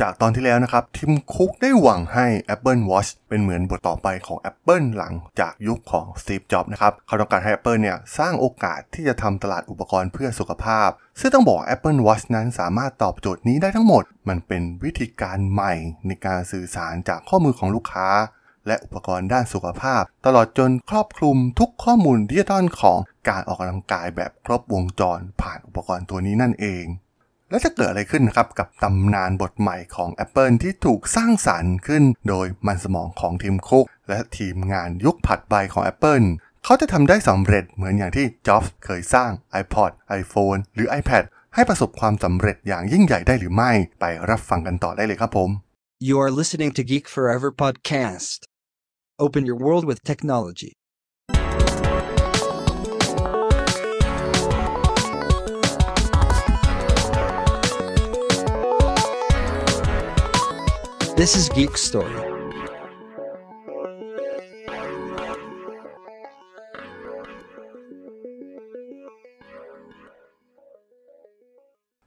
จากตอนที่แล้วนะครับ ทิมคุกได้หวังให้ Apple Watch เป็นเหมือนบทต่อไปของ Apple หลังจากยุคของ Steve Jobs นะครับ เขาต้องการให้ Apple เนี่ย สร้างโอกาสที่จะทำตลาดอุปกรณ์เพื่อสุขภาพ ซึ่งต้องบอก Apple Watch นั้นสามารถตอบโจทย์นี้ได้ทั้งหมด มันเป็นวิธีการใหม่ในการสื่อสารจากข้อมือของลูกค้า และอุปกรณ์ด้านสุขภาพ ตลอดจนครอบคลุมทุกข้อมูลดิจิตอลของการออกกำลังกายแบบครบวงจรผ่านอุปกรณ์ตัวนี้นั่นเอง แล้วจะเกิดอะไรขึ้นครับกับตำนานบทใหม่ของ Apple ที่ถูกสร้างสารรค์ขึ้นโดยมันสมองของทีมคุก และทีมงานยุคผัดใบของ Apple เขาจะทำได้สำเร็จเหมือนอย่างที่จ็อบส์เคยสร้าง iPod iPhone หรือ iPad ให้ประสบความสำเร็จอย่างยิ่งใหญ่ได้หรือไม่ ไปรับฟังกันต่อได้เลยครับผม You are listening to Geek Forever podcast. Open your world with technology. This is Geek Story.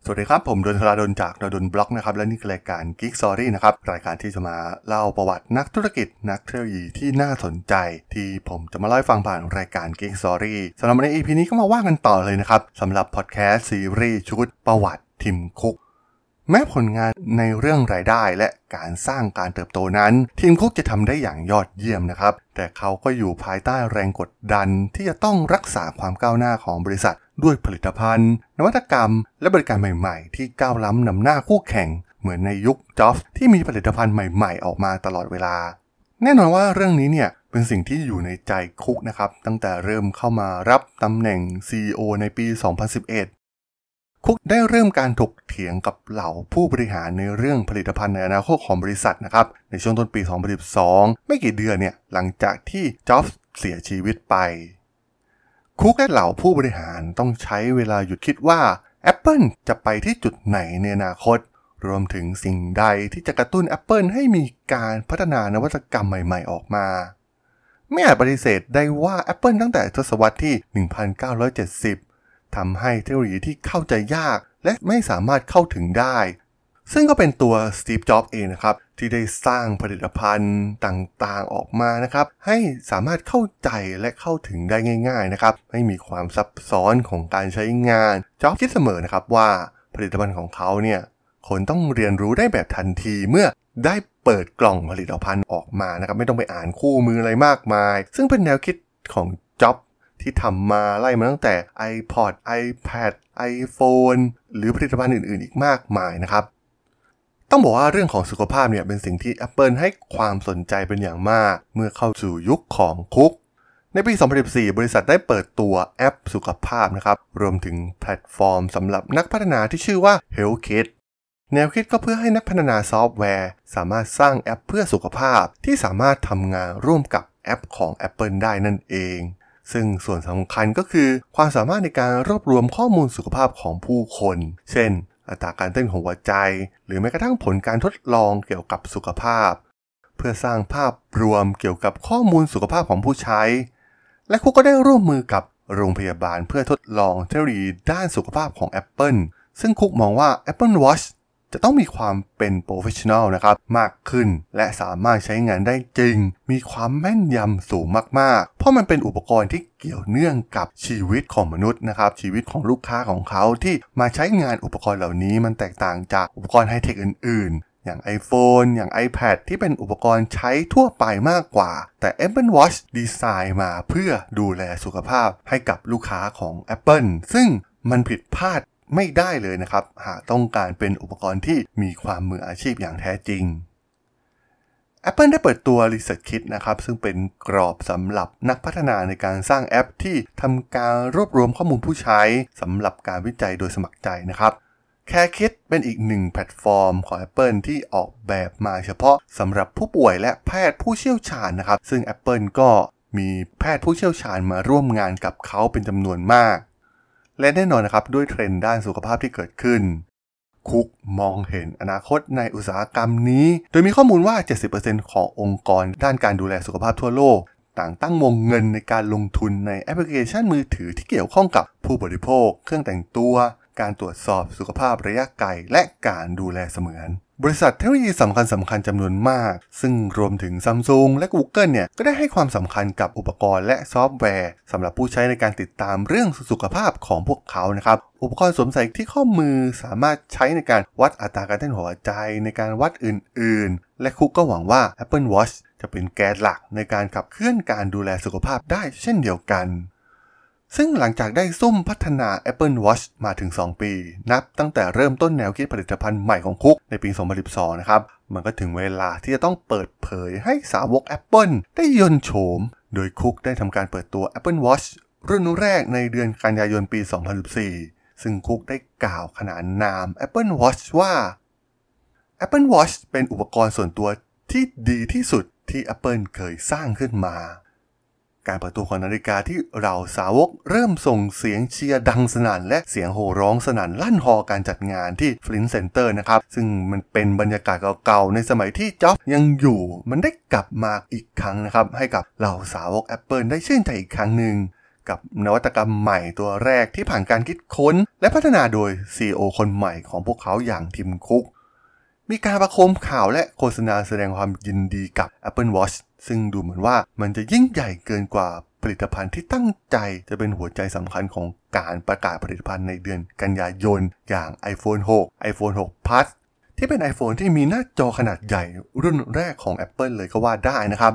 สวัสดีครับ ผมดนทราดนจากดนบล็อกนะครับ และนี่คือรายการ Geek Story นะครับ รายการที่จะมาเล่าประวัตินักธุรกิจนักเทคโนโลยีที่น่าสนใจ ที่ผมจะมาเล่าให้ฟังผ่านรายการ Geek Story สำหรับใน EP นี้ก็มาว่ากันต่อเลยนะครับสำหรับพอดแคสต์ซีรีส์ชุดประวัติทิมคุก แม้ผลงานในเรื่องรายได้และการสร้างการเติบโตนั้น ทีมคุกจะทำได้อย่างยอดเยี่ยมนะครับ แต่เขาก็อยู่ภายใต้แรงกดดันที่จะต้องรักษาความก้าวหน้าของบริษัท ด้วยผลิตภัณฑ์ นวัตกรรม และบริการใหม่ๆ ที่ก้าวล้ำนำหน้าคู่แข่ง เหมือนในยุคจ็อบที่มีผลิตภัณฑ์ใหม่ๆ ออกมาตลอดเวลา แน่นอนว่าเรื่องนี้เนี่ยเป็นสิ่งที่อยู่ในใจคุกนะครับตั้งแต่เริ่มเข้ามารับตำแหน่ง CEO ในปี 2011 คุกได้เริ่มการถกเถียงกับเหล่าผู้บริหารในเรื่องผลิตภัณฑ์ในอนาคตของบริษัทนะครับ ในช่วงต้นปี 2012 ไม่กี่เดือนเนี่ยหลังจากที่จ็อบส์เสียชีวิตไป คุกและเหล่าผู้บริหารต้องใช้เวลาหยุดคิดว่า Apple จะไปที่จุดไหนในอนาคต รวมถึงสิ่งใดที่จะกระตุ้น Apple ให้มีการพัฒนานวัตกรรมใหม่ๆออกมาไม่อาจปฏิเสธได้ว่า Apple ตั้งแต่ทศวรรษที่ 1970 ทำให้เทคโนโลยีที่เข้าใจยาก และไม่สามารถเข้าถึงได้ ซึ่งก็เป็นตัวสตีฟจ็อบส์เองนะครับ ที่ได้สร้างผลิตภัณฑ์ต่างๆออกมานะครับ ให้สามารถเข้าใจและเข้าถึงได้ง่าย ๆนะครับ ไม่มีความซับซ้อนของการใช้งานจ็อบคิดเสมอนะครับว่าผลิตภัณฑ์ของเขาเนี่ยคนต้องเรียนรู้ได้แบบทันทีเมื่อได้เปิดกล่องผลิตภัณฑ์ออกมานะครับ ไม่ต้องไปอ่านคู่มืออะไรมากมาย ซึ่งเป็นแนวคิดของจ็อบ ที่ทำมาไล่มาตั้งแต่ iPod iPad iPhone หรือผลิตภัณฑ์อื่นๆ อีกมากมายนะครับ ต้องบอกว่าเรื่องของสุขภาพเนี่ยเป็นสิ่งที่ Apple ให้ความสนใจเป็นอย่างมาก เมื่อเข้าสู่ยุคของคุก ในปี 2014 บริษัทได้เปิดตัวแอปสุขภาพนะครับ รวมถึงแพลตฟอร์มสำหรับนักพัฒนาที่ชื่อว่า HealthKit แนวคิดก็เพื่อให้นักพัฒนาซอฟต์แวร์ สามารถสร้างแอปเพื่อสุขภาพที่สามารถทำงานร่วมกับแอปของ Apple ได้นั่นเอง ซึ่งส่วนสำคัญก็คือความสามารถในการรวบรวมข้อมูลสุขภาพของผู้คน เช่น อัตราการเต้นของหัวใจ หรือแม้กระทั่งผลการทดลองเกี่ยวกับสุขภาพ เพื่อสร้างภาพรวมเกี่ยวกับข้อมูลสุขภาพของผู้ใช้ และคุกก็ได้ร่วมมือกับโรงพยาบาลเพื่อทดลองเทคโนโลยีด้านสุขภาพของ Apple ซึ่งคุกมองว่า Apple Watch จะต้องมีความเป็น professional นะครับมากขึ้น และสามารถใช้งานได้จริง มีความแม่นยำสูงมากๆ เพราะมันเป็นอุปกรณ์ที่เกี่ยวเนื่องกับชีวิตของมนุษย์นะครับ ชีวิตของลูกค้าของเขาที่มาใช้งานอุปกรณ์เหล่านี้มันแตกต่างจากอุปกรณ์ไฮเทคอื่นๆอย่าง iPhone อย่าง iPad ที่เป็นอุปกรณ์ใช้ทั่วไปมากกว่า แต่ Apple Watch ดีไซน์มาเพื่อดูแลสุขภาพให้กับลูกค้าของ Apple ซึ่งมันผิดพลาด ไม่ได้เลยนะครับ หากต้องการเป็นอุปกรณ์ที่มีความมืออาชีพอย่างแท้จริง Apple ได้เปิดตัว Research Kit นะครับ ซึ่งเป็นกรอบสำหรับนักพัฒนาในการสร้างแอปที่ทำการรวบรวมข้อมูลผู้ใช้สำหรับการวิจัยโดยสมัครใจนะครับ CareKit เป็นอีกหนึ่งแพลตฟอร์มของ Apple ที่ออกแบบมาเฉพาะสำหรับผู้ป่วยและแพทย์ผู้เชี่ยวชาญนะครับ ซึ่ง Apple ก็มีแพทย์ผู้เชี่ยวชาญมาร่วมงานกับเขาเป็นจำนวนมาก และแน่นอนนะครับด้วยเทรนด์ด้านสุขภาพที่เกิดขึ้น คุกมองเห็นอนาคตในอุตสาหกรรมนี้ โดยมีข้อมูลว่า 70%ขององค์กรด้านการดูแลสุขภาพทั่วโลก ต่างตั้งวงเงินในการลงทุนในแอปพลิเคชันมือถือที่เกี่ยวข้องกับผู้บริโภค เครื่องแต่งตัว การตรวจสอบสุขภาพระยะไกลและการดูแลเสมือน บริษัทเทคโนโลยีสำคัญสำคัญจำนวนมาก ซึ่งรวมถึง Samsung และ Google เนี่ย ก็ได้ให้ความสำคัญกับอุปกรณ์และซอฟต์แวร์สำหรับผู้ใช้ในการติดตามเรื่องสุขภาพของพวกเขานะครับ อุปกรณ์สวมใส่ที่ข้อมือสามารถใช้ในการวัดอัตราการเต้นหัวใจในการวัดอื่น ๆ และคุกก็หวังว่า Apple Watch จะเป็นแกนหลักในการขับเคลื่อนการดูแลสุขภาพได้เช่นเดียวกัน ซึ่งหลังจากได้ซุ่มพัฒนา Apple Watch มาถึง 2 ปี นับตั้งแต่เริ่มต้นแนวคิดผลิตภัณฑ์ใหม่ของคุกในปี 2012 นะครับ มันก็ถึงเวลาที่จะต้องเปิดเผยให้สาวก Apple ได้ยลโฉม โดยคุกได้ทำการเปิดตัว Apple Watch รุ่นแรกในเดือนกันยายนปี 2014 ซึ่งคุกได้กล่าวขนานนาม Apple Watch ว่า Apple Watch เป็นอุปกรณ์ส่วนตัวที่ดีที่สุดที่ Apple เคยสร้างขึ้นมา การเปิดตัวของนาฬิกาที่เหล่าสาวกเริ่มส่งเสียงเชียร์ดังสนั่นและเสียงโห่ร้องสนั่นลั่นฮอลล์การจัดงานที่ Flint Center นะครับ ซึ่งมันเป็นบรรยากาศเก่าๆ ในสมัยที่จ็อบยังอยู่มันได้กลับมาอีกครั้งนะครับ ให้กับเหล่าสาวก Apple ได้ชื่นใจอีกครั้งหนึ่งกับนวัตกรรมใหม่ตัวแรกที่ผ่านการคิดค้น และพัฒนาโดย CEO คนใหม่ของพวกเขาอย่างทิมคุก มีการประโคมข่าวและโฆษณาแสดงความยินดีกับ Apple Watch ซึ่งดูเหมือนว่ามันจะยิ่งใหญ่เกินกว่าผลิตภัณฑ์ที่ตั้งใจจะเป็นหัวใจสำคัญของการประกาศผลิตภัณฑ์ในเดือนกันยายน อย่าง iPhone 6 iPhone 6 Plus ที่เป็น iPhone ที่มีหน้าจอขนาดใหญ่รุ่นแรกของ Apple เลยก็ว่าได้นะครับ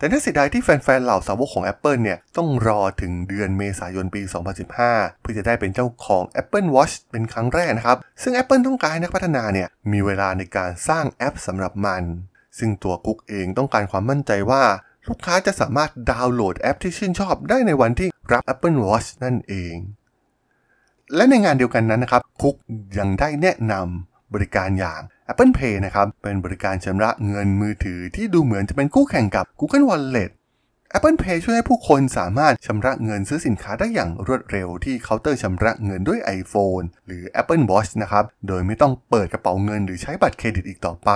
แต่น่าเสียดายที่แฟนๆ เหล่าสาวกของ Apple เนี่ย ต้องรอถึงเดือนเมษายนปี 2015 เพื่อจะได้เป็นเจ้าของ Apple Watch เป็นครั้งแรกนะครับ ซึ่ง Apple ต้องการให้นักพัฒนาเนี่ยมีเวลาในการสร้างแอปสำหรับมัน ซึ่งตัวกุ๊กเองต้องการความมั่นใจว่าลูกค้าจะสามารถดาวน์โหลดแอปที่ชื่นชอบได้ในวันที่รับ Apple Watch นั่นเอง และในงานเดียวกันนั้นนะครับ คุกยังได้แนะนำบริการอย่าง Apple Pay นะครับ เป็นบริการชำระเงินมือถือที่ดูเหมือนจะเป็นคู่แข่งกับ Google Wallet Apple Pay ช่วยให้ผู้คนสามารถชำระเงินซื้อสินค้าได้อย่างรวดเร็วที่เคาน์เตอร์ชำระเงินด้วย iPhone หรือ Apple Watch นะครับ โดยไม่ต้องเปิดกระเป๋าเงินหรือใช้บัตรเครดิตอีกต่อไป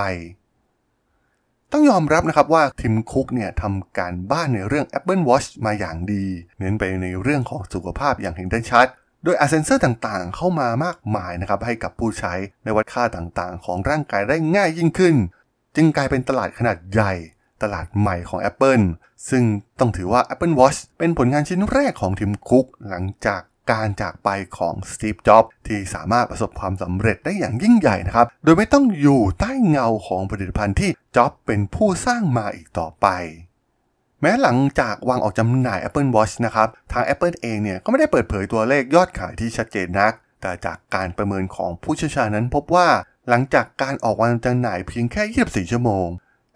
ต้องยอมรับนะครับว่าทิมคุกเนี่ยทำการบ้านในเรื่อง Apple Watch มาอย่างดี เน้นไปในเรื่องของสุขภาพอย่างเห็นได้ชัด โดยอาเซนเซอร์ต่างๆ เข้ามามากมายนะครับให้กับผู้ใช้ในวัดค่าต่างๆ ของร่างกายได้ง่ายยิ่งขึ้น จึงกลายเป็นตลาดขนาดใหญ่ตลาดใหม่ของ Apple ซึ่งต้องถือว่า Apple Watch เป็นผลงานชิ้นแรกของทิมคุกหลังจาก การจากไปของสตีฟ จ็อบที่สามารถประสบความสำเร็จได้อย่างยิ่งใหญ่นะครับ โดยไม่ต้องอยู่ใต้เงาของผลิตภัณฑ์ที่จ็อบเป็นผู้สร้างมาอีกต่อไปแม้หลังจากวางออกจำหน่าย Apple Watch นะครับ ทาง Apple เองเนี่ยก็ไม่ได้เปิดเผยตัวเลขยอดขายที่ชัดเจนนัก แต่จากการประเมินของผู้เชี่ยวชาญนั้นพบว่า หลังจากการออกวางจำหน่ายเพียงแค่ 24 ชั่วโมง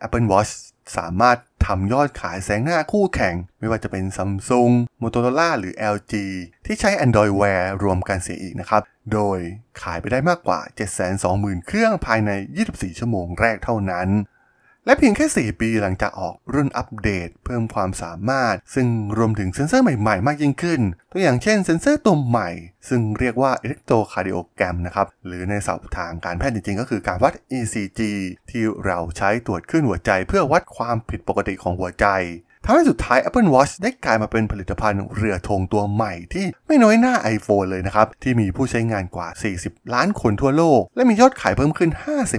Apple Watch สามารถ ทำยอดขายแสงหน้าคู่แข่ง ไม่ว่าจะเป็น Samsung Motorola หรือ LG ที่ใช้ Android Wear รวมกันเสียอีกนะครับ โดยขายไปได้มากกว่า 720,000 เครื่องภายใน 24 ชั่วโมงแรกเท่านั้น และเพียงแค่ 4 ปีหลังจากออกรุ่นอัปเดต เพิ่มความสามารถ ซึ่งรวมถึงเซ็นเซอร์ใหม่ๆ มากยิ่งขึ้น ตัวอย่างเช่นเซ็นเซอร์ตัวใหม่ ซึ่งเรียกว่า electrocardiogram นะครับ หรือในศัพท์ทางการแพทย์จริงๆ ก็คือการวัด ECG ที่เราใช้ตรวจคลื่นหัวใจ เพื่อวัดความผิดปกติของหัวใจ ทำให้สุดท้าย Apple Watch ได้กลายมาเป็นผลิตภัณฑ์เรือธงตัวใหม่ที่ไม่น้อยหน้า iPhone เลยนะครับ ที่มีผู้ใช้งานกว่า 40 ล้านคนทั่วโลก และมียอดขายเพิ่มขึ้น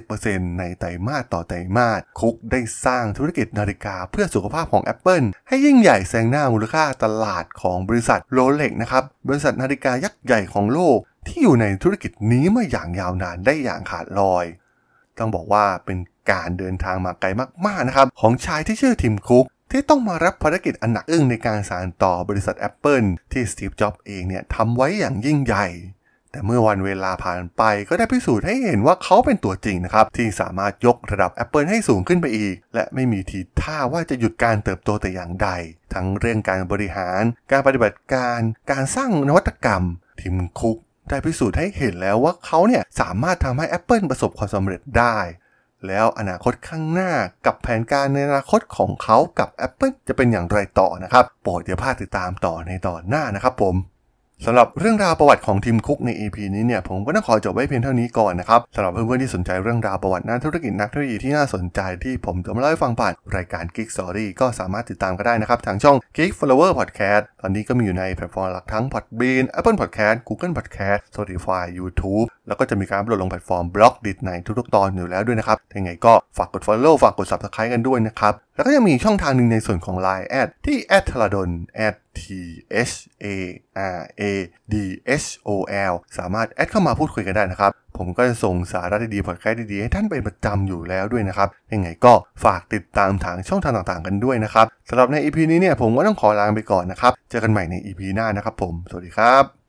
50%ในไตรมาสต่อไตรมาสคุกได้สร้างธุรกิจนาฬิกาเพื่อสุขภาพของ Apple ให้ยิ่งใหญ่แซงหน้ามูลค่าตลาดของบริษัทโรเล็กนะครับบริษัทนาฬิกายักษ์ใหญ่ของโลก ที่อยู่ในธุรกิจนี้มาอย่างยาวนานได้อย่างขาดลอย ต้องบอกว่าเป็นการเดินทางมาไกลมากๆนะครับของชายที่ชื่อทิมคุก ที่ต้องมารับภารกิจอันหนักอึ้งในการสานต่อบริษัท Apple ที่สตีฟ จ็อบส์เองเนี่ยทำไว้อย่างยิ่งใหญ่ แต่เมื่อวันเวลาผ่านไปก็ได้พิสูจน์ให้เห็นว่าเขาเป็นตัวจริงนะครับ ที่สามารถยกระดับ Apple ให้สูงขึ้นไปอีก และไม่มีทีท่าว่าจะหยุดการเติบโตแต่อย่างใด ทั้งเรื่องการบริหาร การปฏิบัติการ การสร้างนวัตกรรมทิมคุกได้พิสูจน์ให้เห็นแล้วว่าเขาเนี่ยสามารถทำให้ Apple ประสบความสำเร็จได้ แล้วอนาคตข้างหน้ากับแผนการในอนาคตของเขากับ Apple จะเป็นอย่างไรต่อนะครับ โปรดอย่าพลาดติดตามต่อในตอนหน้านะครับผม สำหรับเรื่องราวประวัติของทิมคุกใน EP นี้เนี่ยผมก็ต้องขอจบไว้เพียงเท่านี้ก่อนนะครับสำหรับเพื่อนๆที่สนใจเรื่องราวประวัตินักธุรกิจนักเทคโนโลยีที่น่าสนใจที่ผมจะมาเล่าให้ฟังผ่านรายการ Geek Story ก็สามารถติดตามก็ได้นะครับ ทางช่อง Geek Forever Podcast ตอนนี้ก็มีอยู่ในแพลตฟอร์มหลักทั้ง Podbean Apple Podcast Google Podcast Spotify YouTube แล้วก็จะมีการอัปโหลดลงแพลตฟอร์ม Blockdit ในทุกๆตอนอยู่แล้วด้วยนะครับยังไงก็ฝากกด Follow ฝากกด Subscribe กันด้วยนะครับแล้วก็ยังมีช่องทางหนึ่งในส่วนของ Line add ที่ t h a r a d o n t h a r a d h o l สามารถแอดเข้ามาพูดคุยกันได้นะครับ ผมก็จะส่งสาระดีๆพอดแคสต์ดีๆ ให้ท่านเป็นประจำอยู่แล้วด้วยนะครับ ยังไงก็ฝากติดตามทางช่องทางต่างๆกันด้วยนะครับสำหรับใน EP นี้เนี่ยผมก็ต้องขอลาไปก่อนนะครับ เจอกันใหม่ใน EP หน้านะครับผม สวัสดีครับ